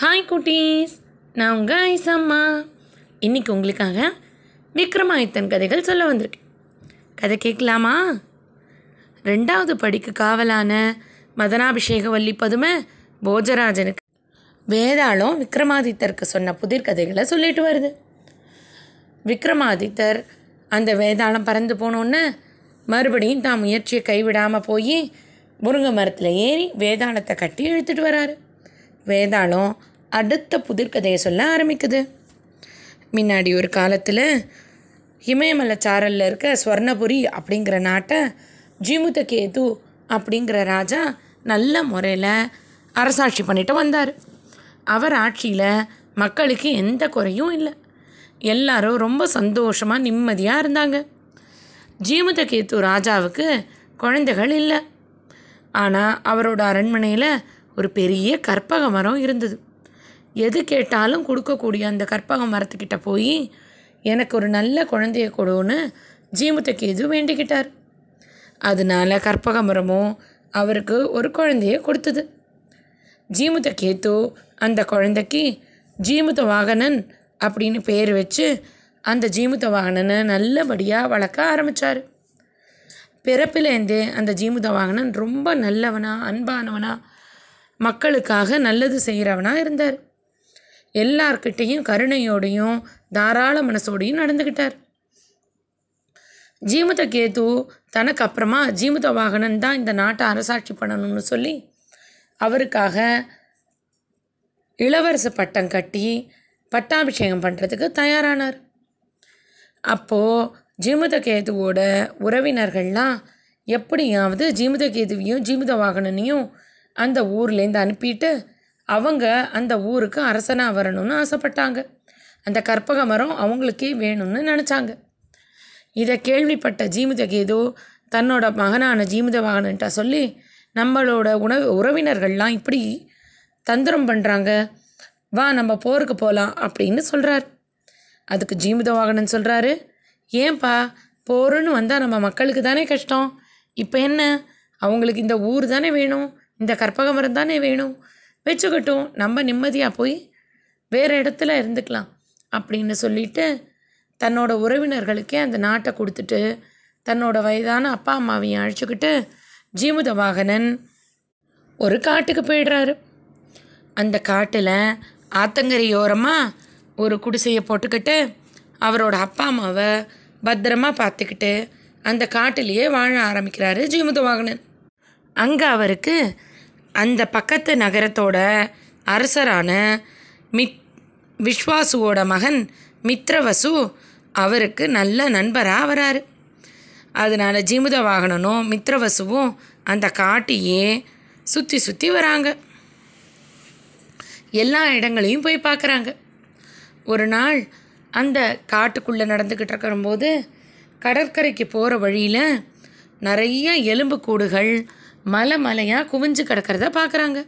Hi குட்டீஸ் நான் உங்கள் ஐசம்மா இன்னைக்கு உங்களுக்காக விக்ரமாதித்தன் கதைகள் சொல்ல வந்திருக்கேன். கதை கேட்கலாமா? ரெண்டாவது படிக்கு காவலான மதனாபிஷேக வள்ளி பதுமை போஜராஜனுக்கு வேதாளம் விக்ரமாதித்தருக்கு சொன்ன புதிர் கதைகளை சொல்லிட்டு வருது. விக்ரமாதித்தர் அந்த வேதாளம் பறந்து போனோன்னு மறுபடியும் தான் முயற்சியை கைவிடாமல் போய் முருங்கை மரத்தில் ஏறி வேதாளத்தை கட்டி இழுத்துட்டு வராரு. வேதாளம் அடுத்த புதிர்கதையை சொல்ல ஆரம்பிக்குது. முன்னாடி ஒரு காலத்தில் இமயமலை சாரலில் இருக்க ஸ்வர்ணபுரி அப்படிங்கிற நாட்டை ஜிமுதகேது அப்படிங்கிற ராஜா நல்ல முறையில் அரசாட்சி பண்ணிட்டு வந்தார். அவர் ஆட்சியில் மக்களுக்கு எந்த குறையும் இல்லை. எல்லாரும் ரொம்ப சந்தோஷமாக நிம்மதியாக இருந்தாங்க. ஜீமுதகேத்து ராஜாவுக்கு குழந்தைகள் இல்லை. ஆனால் அவரோட அரண்மனையில் ஒரு பெரிய கற்பக மரம் இருந்தது. எது கேட்டாலும் கொடுக்கக்கூடிய அந்த கற்பக மரத்துக்கிட்ட போய் எனக்கு ஒரு நல்ல குழந்தைய கொடுன்னு ஜீமுதகேது வேண்டிக்கிட்டார். அதனால கற்பக மரமும் அவருக்கு ஒரு குழந்தைய கொடுத்தது. ஜீமுதகேத்து அந்த குழந்தைக்கு ஜீமுத வாகனன் அப்படின்னு பேர் வச்சு அந்த ஜீமுத வாகனனை நல்லபடியாக வளர்க்க ஆரம்பித்தார் பிறப்பிலேருந்தே அந்த ஜீமுத வாகனன் ரொம்ப நல்லவனா அன்பானவனா மக்களுக்காக நல்லது செய்கிறவனாக இருந்தார். எல்லார்கிட்டேயும் கருணையோடையும் தாராள மனசோடையும் நடந்துக்கிட்டார் ஜீமுத கேது தனக்கு அப்புறமா ஜீமுத வாகனன் தான் இந்த நாட்டை அரசாட்சி பண்ணணும்னு சொல்லி அவருக்காக இளவரசு பட்டம் கட்டி பட்டாபிஷேகம் பண்ணுறதுக்கு தயாரானார். அப்போது ஜீமுதகேதுவோட உறவினர்கள்லாம் எப்படியாவது ஜீமுதகேதுவையும் ஜீமுத வாகனனையும் அந்த ஊர்லேருந்து அனுப்பிட்டு அவங்க அந்த ஊருக்கு அரசனாக வரணும்னு ஆசைப்பட்டாங்க. அந்த கற்பக மரம் அவங்களுக்கே வேணும்னு நினச்சாங்க. இதை கேள்விப்பட்ட ஜீமுதகேது தன்னோட மகனான ஜீமித வாகனன்ட்ட சொல்லி நம்மளோட உணவு உறவினர்கள்லாம் இப்படி தந்திரம் பண்ணுறாங்க வா நம்ம போருக்கு போகலாம் அப்படின்னு சொல்கிறார் அதுக்கு ஜீமித வாகனன் சொல்கிறாரு ஏன்பா போருன்னு வந்தால் நம்ம மக்களுக்கு தானே கஷ்டம். இப்போ என்ன? அவங்களுக்கு இந்த ஊர் தானே வேணும். இந்த கற்பக மரம் தானே வேணும்? வச்சுக்கட்டும் நம்ம நிம்மதியாக போய் வேறு இடத்துல இருந்துக்கலாம் அப்படின்னு சொல்லிட்டு தன்னோட உறவினர்களுக்கே அந்த நாட்டை கொடுத்துட்டு தன்னோட வயதான அப்பா அம்மாவையும் அழைச்சிக்கிட்டு ஜீமுத வாகனன் ஒரு காட்டுக்கு போயிடுறாரு. அந்த காட்டில் ஆத்தங்கரையோரமாக ஒரு குடிசையை போட்டுக்கிட்டு அவரோட அப்பா அம்மாவை பத்திரமா பார்த்துக்கிட்டு அந்த காட்டிலேயே வாழ ஆரம்பிக்கிறாரு ஜீமுத வாகனன் அங்கே அவருக்கு அந்த பக்கத்து நகரத்தோட அரசரான மித் விஸ்வாசுவோட மகன் மித்ரவசு அவருக்கு நல்ல நண்பராக வராரு. அதனால் ஜீமுத வாகனனும் மித்ரவசுவும் அந்த காட்டையே சுற்றி சுற்றி வராங்க. எல்லா இடங்களையும் போய் பார்க்குறாங்க ஒரு நாள் அந்த காட்டுக்குள்ளே நடந்துக்கிட்டு இருக்கிறம்போது கடற்கரைக்கு போகிற வழியில் நிறைய எலும்பு கூடுகள் மலை மலையாக குவிஞ்சு கிடக்கிறத பார்க்குறாங்க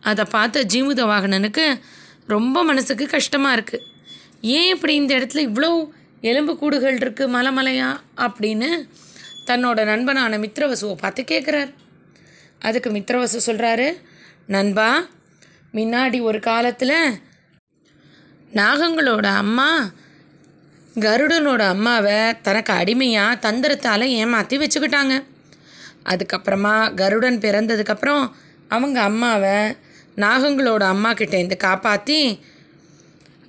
அதை பார்த்த ஜீமுத வாகனனுக்கு ரொம்ப மனசுக்கு கஷ்டமாக இருக்குது ஏன் இப்படி இந்த இடத்துல இவ்வளோ எலும்பு கூடுகள் இருக்குது மலை மலையா அப்படின்னு தன்னோட நண்பனான மித்ரவசுவை பார்த்து கேட்குறாரு அதுக்கு மித்ரவசு சொல்கிறாரு நண்பா முன்னாடி ஒரு காலத்தில் நாகங்களோட அம்மா கருடனோட அம்மாவை தனக்கு அடிமையாக தந்திரத்தால் ஏமாற்றி வச்சுக்கிட்டாங்க. அதுக்கப்புறமா கருடன் பிறந்ததுக்கப்புறம் அவங்க அம்மாவை நாகங்களோட அம்மா கிட்டேருந்து காப்பாற்றி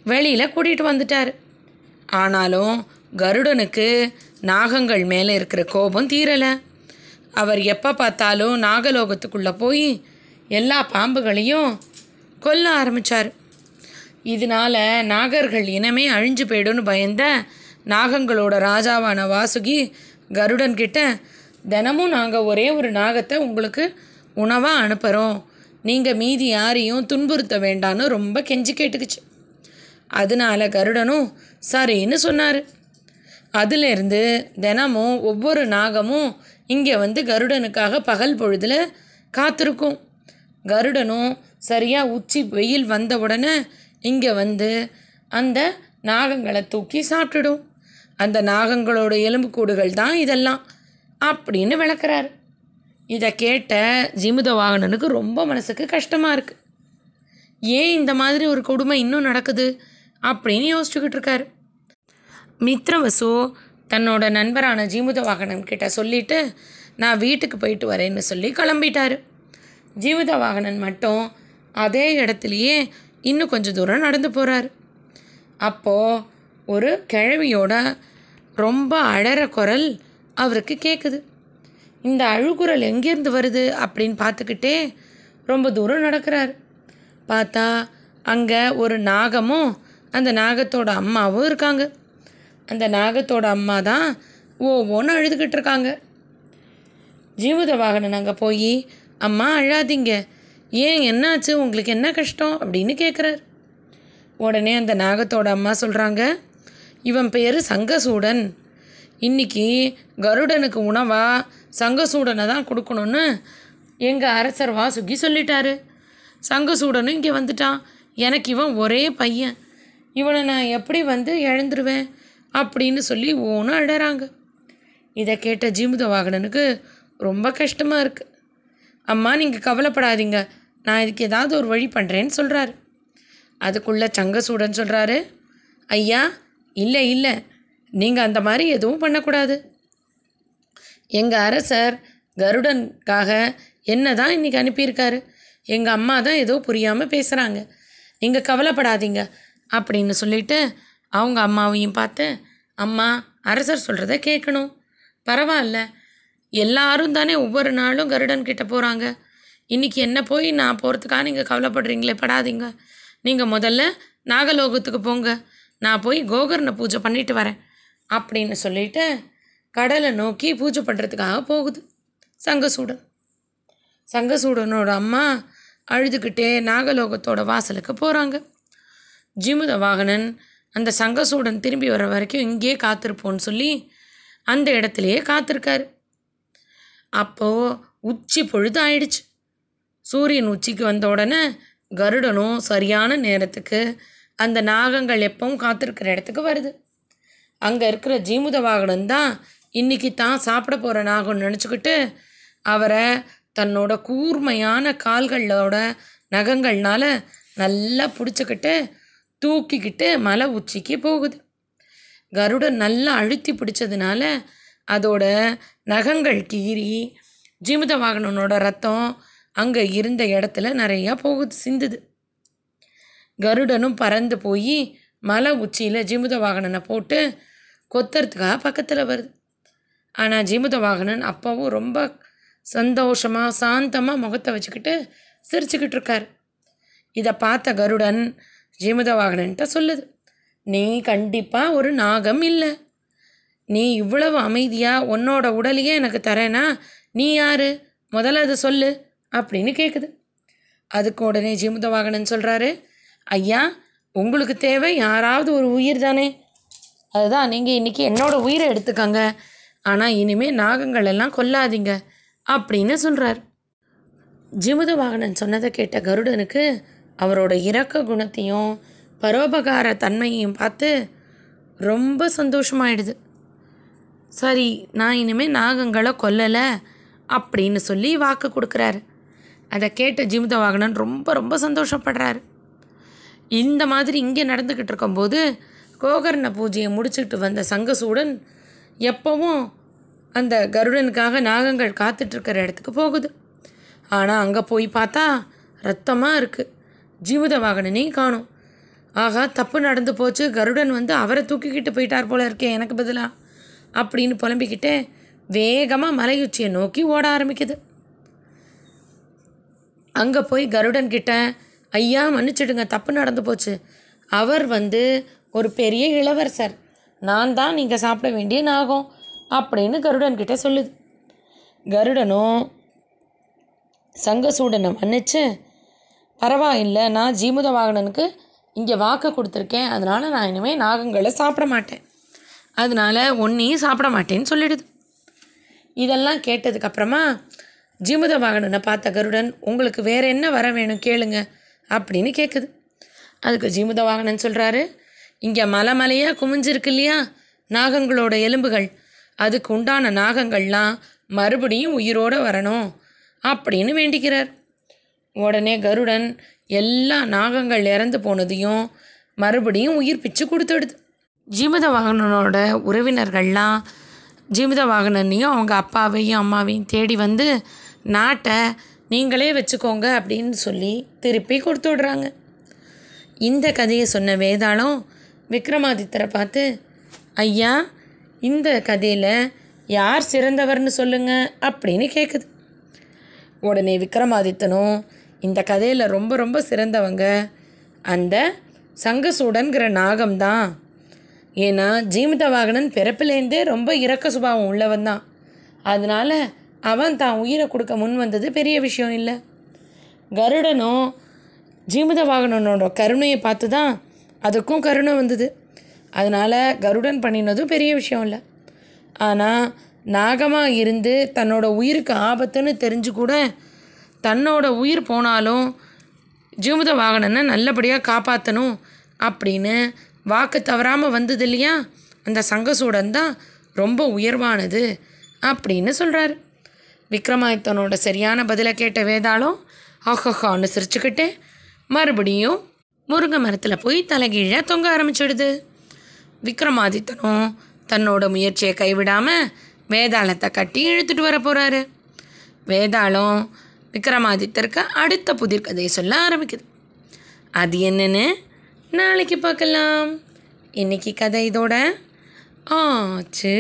வெளியில் கூட்டிகிட்டு வந்துட்டார். ஆனாலும் கருடனுக்கு நாகங்கள் மேலே இருக்கிற கோபம் தீரலை. அவர் எப்போ பார்த்தாலும் நாகலோகத்துக்குள்ளே போய் எல்லா பாம்புகளையும் கொல்ல ஆரம்பித்தார் இதனால நாகர்கள் இனமே அழிஞ்சு போயிடும்னு பயந்த நாகங்களோட ராஜாவான வாசுகி கருடன் கிட்ட தினமும் நாங்கள் ஒரே ஒரு நாகத்தை உங்களுக்கு உணவாக அனுப்புகிறோம் நீங்கள் மீதி யாரையும் துன்புறுத்த வேண்டான்னு ரொம்ப கெஞ்சி கேட்டுக்குச்சு. அதனால கருடனும் சரின்னு சொன்னார். அதிலிருந்து தினமும் ஒவ்வொரு நாகமும் இங்கே வந்து கருடனுக்காக பகல் பொழுதில் காத்திருக்கும். கருடனும் சரியாக உச்சி வெயில் வந்த உடனே இங்கே வந்து அந்த நாகங்களை தூக்கி சாப்பிட்டுடும். அந்த நாகங்களோட எலும்புக்கூடுகள் தான் இதெல்லாம். அப்படின்னு விளக்குறாரு. இதை கேட்ட ஜிமுத வாகனனுக்கு ரொம்ப மனசுக்கு கஷ்டமாக இருக்குது ஏன் இந்த மாதிரி ஒரு கொடுமை இன்னும் நடக்குது அப்படின்னு யோசிச்சுக்கிட்டு இருக்காரு. மித்ரவசு தன்னோட நண்பரான ஜீமுத வாகனன் கிட்ட சொல்லிட்டு நான் வீட்டுக்கு போயிட்டு வரேன்னு சொல்லி கிளம்பிட்டாரு. ஜீவித வாகனன் மட்டும் அதே இடத்துலையே இன்னும் கொஞ்சம் தூரம் நடந்து போகிறார் அப்போது ஒரு கிழவியோட ரொம்ப அழற குரல் அவருக்கு கேட்குது இந்த அழுகுரல் எங்கேருந்து வருது அப்படின்னு பார்த்துக்கிட்டே ரொம்ப தூரம் நடக்கிறார். பார்த்தா அங்கே ஒரு நாகமும் அந்த நாகத்தோட அம்மாவும் இருக்காங்க. அந்த நாகத்தோட அம்மா தான் ஒவ்வொன்று அழுதுகிட்டு இருக்காங்க. ஜீவித வாகனன் அங்கே போய் அம்மா அழாதீங்க. ஏன் என்னாச்சு? உங்களுக்கு என்ன கஷ்டம்? அப்படின்னு கேட்குறாரு உடனே அந்த நாகத்தோட அம்மா சொல்கிறாங்க இவன் பேர் சங்கசூடன். இன்னைக்கு கருடனுக்கு உணவாக சங்கசூடனை தான் கொடுக்கணும்னு எங்கள் அரசர் வாசுகி சொல்லிட்டாரு. சங்கசூடனும் இங்கே வந்துட்டான். எனக்கு இவன் ஒரே பையன். இவனை நான் எப்படி வந்து இழந்துருவேன் அப்படின்னு சொல்லி ஓனும் அழறாங்க. இதை கேட்ட ஜீமுத வாகனனுக்கு ரொம்ப கஷ்டமாக இருக்குது அம்மா நீங்கள் கவலைப்படாதீங்க. நான் இதுக்கு ஏதாவது ஒரு வழி பண்ணுறேன்னு சொல்கிறாரு அதுக்குள்ளே சங்கசூடன் சொல்கிறாரு ஐயா இல்லை இல்லை. நீங்கள் அந்த மாதிரி எதுவும் பண்ணக்கூடாது. எங்கள் அரசர் கருடனுக்காக என்ன தான் இன்றைக்கி அனுப்பியிருக்காரு? எங்கள் அம்மா தான் ஏதோ புரியாமல் பேசுகிறாங்க நீங்கள் கவலைப்படாதீங்க அப்படின்னு சொல்லிட்டு அவங்க அம்மாவையும் பார்த்து அம்மா அரசர் சொல்கிறத கேட்கணும். பரவாயில்ல. எல்லாரும் தானே ஒவ்வொரு நாளும் கருடன் கிட்ட போகிறாங்க இன்றைக்கி என்ன போய் நான் போகிறதுக்காக நீங்கள் கவலைப்படுறீங்களே படாதீங்க. நீங்கள் முதல்ல நாகலோகத்துக்கு போங்க. நான் போய் கோகர்ண பூஜை பண்ணிட்டு வரேன். அப்படின்னு சொல்லிட்டு கடலை நோக்கி பூஜை பண்ணுறதுக்காக போகுது. சங்கசூடன். சங்கசூடனோட அம்மா அழுதுகிட்டே நாகலோகத்தோட வாசலுக்கு போகிறாங்க ஜிமுத வாகனன் அந்த சங்கசூடன் திரும்பி வர வரைக்கும் இங்கேயே காத்திருப்போன்னு சொல்லி அந்த இடத்துலையே காத்திருக்காரு. அப்போது உச்சி பொழுது ஆயிடுச்சு. சூரியன் உச்சிக்கு வந்த உடனே கருடனும் சரியான நேரத்துக்கு அந்த நாகங்கள் எப்பவும் காத்திருக்கிற இடத்துக்கு வருது. அங்கே இருக்கிற ஜீமுத வாகனம் தான் இன்றைக்கி தான் சாப்பிட போகிற நாகம்னு நினச்சிக்கிட்டு அவரை தன்னோட கூர்மையான கால்களோட நகங்கள்னால நல்லா பிடிச்சிக்கிட்டு தூக்கிக்கிட்டு மலை உச்சிக்கு போகுது. கருடன் நல்லா அழுத்தி பிடிச்சதுனால அதோட நகங்கள் கீறி ஜீமுத வாகனனோட ரத்தம் அங்கே இருந்த இடத்துல நிறையா போகுது சிந்துது. கருடனும் பறந்து போய் மலை உச்சியில் ஜிமுத வாகனனை போட்டு கொத்துறதுக்காக பக்கத்தில் வருது. ஆனால் ஜீமுத வாகனன் அப்போவும் ரொம்ப சந்தோஷமாக சாந்தமாக முகத்தை வச்சுக்கிட்டு சிரிச்சுக்கிட்டு இருக்கார். இதை பார்த்த கருடன் ஜீமுத வாகனன்ட்ட சொல்லுது நீ கண்டிப்பாக ஒரு நாகம் இல்லை. நீ இவ்வளவு அமைதியாக உன்னோட உடலையே எனக்கு தரேனா நீ யாரு? முதல்ல அதை சொல்லு அப்படின்னு கேட்குது அதுக்கு உடனே ஜீமுத வாகனன் சொல்கிறாரு ஐயா உங்களுக்கு தேவை யாராவது ஒரு உயிர் தானே. அதுதான் நீங்கள் இன்றைக்கி என்னோடய உயிரை எடுத்துக்கங்க. ஆனால் இனிமேல் நாகங்கள் எல்லாம் கொல்லாதீங்க அப்படின்னு சொல்கிறார் ஜிமுத வாகனன் சொன்னதை கேட்ட கருடனுக்கு அவரோட இரக்க குணத்தையும் பரோபகார தன்மையையும் பார்த்து ரொம்ப சந்தோஷமாயிடுது. சரி நான் இனிமேல் நாகங்களை கொல்லலை அப்படின்னு சொல்லி வாக்கு கொடுக்குறாரு. அதை கேட்ட ஜிமுத வாகனன் ரொம்ப ரொம்ப சந்தோஷப்படுறாரு. இந்த மாதிரி இங்கே நடந்துக்கிட்டு இருக்கும்போது கோகர்ண பூஜையை முடிச்சுக்கிட்டு வந்த சங்கசூடன் எப்பவும் அந்த கருடனுக்காக நாகங்கள் காத்துட்ருக்கிற இடத்துக்கு போகுது. ஆனால் அங்கே போய் பார்த்தா ரத்தமாக இருக்குது ஜீவித வாகனனையும் காணும். ஆகா தப்பு நடந்து போச்சு. கருடன் வந்து அவரை தூக்கிக்கிட்டு போயிட்டார் போல இருக்கே எனக்கு பதிலாக அப்படின்னு புலம்பிக்கிட்டே வேகமாக மலையுச்சியை நோக்கி ஓட ஆரம்பிக்குது. அங்கே போய் கருடன் கிட்ட ஐயா மன்னிச்சிடுங்க தப்பு நடந்து போச்சு. அவர் வந்து ஒரு பெரிய இளவரசர் நான் தான் நீங்கள் சாப்பிட வேண்டிய நாகம் அப்படின்னு கருடன் கிட்ட சொல்லுது. கருடனும் சங்கசூடனை மன்னிச்சு பரவாயில்லை நான் ஜீமுத வாகனனுக்கு இங்கே வாக்கு கொடுத்துருக்கேன் அதனால் நான் இனிமேல் நாகங்களை சாப்பிட மாட்டேன். அதனால் ஒன்றையும் சாப்பிட மாட்டேன்னு சொல்லிடுது. இதெல்லாம் கேட்டதுக்கப்புறமா ஜீமுத வாகனனை பார்த்த கருடன் உங்களுக்கு வேறு என்ன வர வேணும் கேளுங்க அப்படின்னு கேட்குது அதுக்கு ஜீமுத வாகனன் சொல்கிறாரு இங்கே மலை மலையாக குமிஞ்சிருக்கு இல்லையா? நாகங்களோட எலும்புகள். அதுக்கு உண்டான நாகங்கள்லாம் மறுபடியும் உயிரோடு வரணும் அப்படின்னு வேண்டிக்கிறார். உடனே கருடன் எல்லா நாகங்கள் இறந்து போனதையும் மறுபடியும் உயிர் பிச்சு கொடுத்துடுது ஜீமித வாகனனோட உறவினர்கள்லாம் ஜீமித வாகனனையும் அவங்க அப்பாவையும் அம்மாவையும் தேடி வந்து நாட்டை நீங்களே வச்சுக்கோங்க அப்படின்னு சொல்லி திருப்பி கொடுத்து விடுறாங்க. இந்த கதையை சொன்ன வேதாளம் விக்ரமாதித்தரை பார்த்து ஐயா இந்த கதையில் யார் சிறந்தவர்னு சொல்லுங்க அப்படின்னு கேட்குது உடனே விக்ரமாதித்தனும் இந்த கதையில் ரொம்ப ரொம்ப சிறந்தவங்க அந்த சங்கசூடன்கிற நாகம்தான் ஏன்னா ஜீமித வாகனன் பிறப்பிலேருந்தே ரொம்ப இரக்க சுபாவம் உள்ளவன் தான். அதனால் அவன் தான் உயிரை கொடுக்க முன் வந்தது பெரிய விஷயம் இல்லை. கருடனும் ஜீமித வாகனனோட கருணையை பார்த்து தான் அதுக்கும் கருணை வந்தது. அதனால் கருடன் பண்ணினதும் பெரிய விஷயம் இல்லை. ஆனால் நாகமாக இருந்து தன்னோட உயிருக்கு ஆபத்துன்னு தெரிஞ்சு கூட தன்னோட உயிர் போனாலும் ஜீமுத வாகனனை நல்லபடியாக காப்பாற்றணும் அப்படின்னு வாக்கு தவறாமல் வந்தது இல்லையா? அந்த சங்கசூடன் தான் ரொம்ப உயர்வானது அப்படின்னு சொல்கிறாரு விக்ரமாதித்தனோட சரியான பதிலை கேட்ட வேதாளம் ஆஹான்னு சிரிச்சுக்கிட்டே மறுபடியும் முருங்கை மரத்தில் போய் தலைகீழாக தொங்க ஆரம்பிச்சிடுது. விக்ரமாதித்தனும் தன்னோட முயற்சியை கைவிடாமல் வேதாளத்தை கட்டி இழுத்துட்டு வர போகிறாரு வேதாளம் விக்ரமாதித்தருக்கு அடுத்த புதிர் கதையை சொல்ல ஆரம்பிக்குது. அது என்னன்னு நாளைக்கு பார்க்கலாம். இன்னைக்கு கதை இதோட ஆச்சு.